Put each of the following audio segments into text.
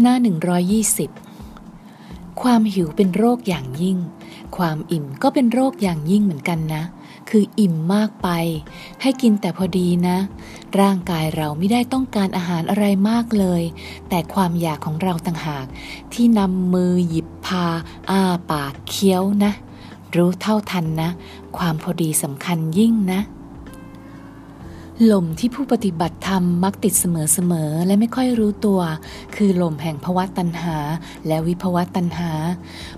หน้า 120 ความหิวเป็นโรคอย่างยิ่ง ความอิ่มก็เป็นโรคอย่างยิ่งเหมือนกันนะ คืออิ่มมากไป ให้กินแต่พอดีนะ ร่างกายเราไม่ได้ต้องการอาหารอะไรมากเลย แต่ความอยากของเราต่างหาก ที่นำมือหยิบพาอ้าปากเคี้ยวนะ รู้เท่าทันนะ ความพอดีสำคัญยิ่งนะ ลมที่ผู้ปฏิบัติธรรมมักติดเสมอๆและไม่ค่อยรู้ตัว คือลมแห่งภวะตัณหา และวิภวะตัณหา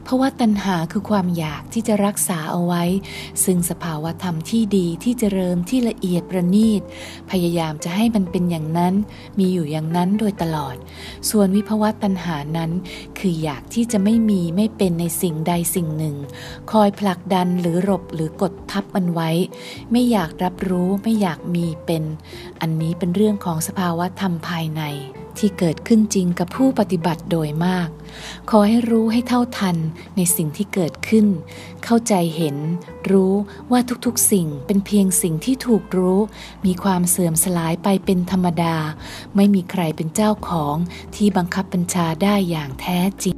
ภวะตัณหาคือความอยากที่จะรักษาเอาไว้ ซึ่งสภาวะธรรมที่ดีที่เจริญที่ละเอียดประณีต พยายามจะให้มันเป็นอย่างนั้น มีอยู่อย่างนั้นโดยตลอด ส่วนวิภวะตัณหานั้น คืออยากที่จะไม่มีไม่เป็นในสิ่งใดสิ่งหนึ่ง คอยผลักดันหรือรบหรือกดทับมันไว้ ไม่อยากรับรู้ไม่อยากมีเป็นอันนี้เป็นเรื่องของสภาวะธรรมภายใน ที่เกิดขึ้นจริงกับผู้ปฏิบัติโดยมาก ขอให้รู้ให้เท่าทันในสิ่งที่เกิดขึ้น เข้าใจเห็น รู้ว่าทุกๆสิ่งเป็นเพียงสิ่งที่ถูกรู้ มีความเสื่อมสลายไปเป็นธรรมดา ไม่มีใครเป็นเจ้าของที่บังคับบัญชาได้อย่างแท้จริง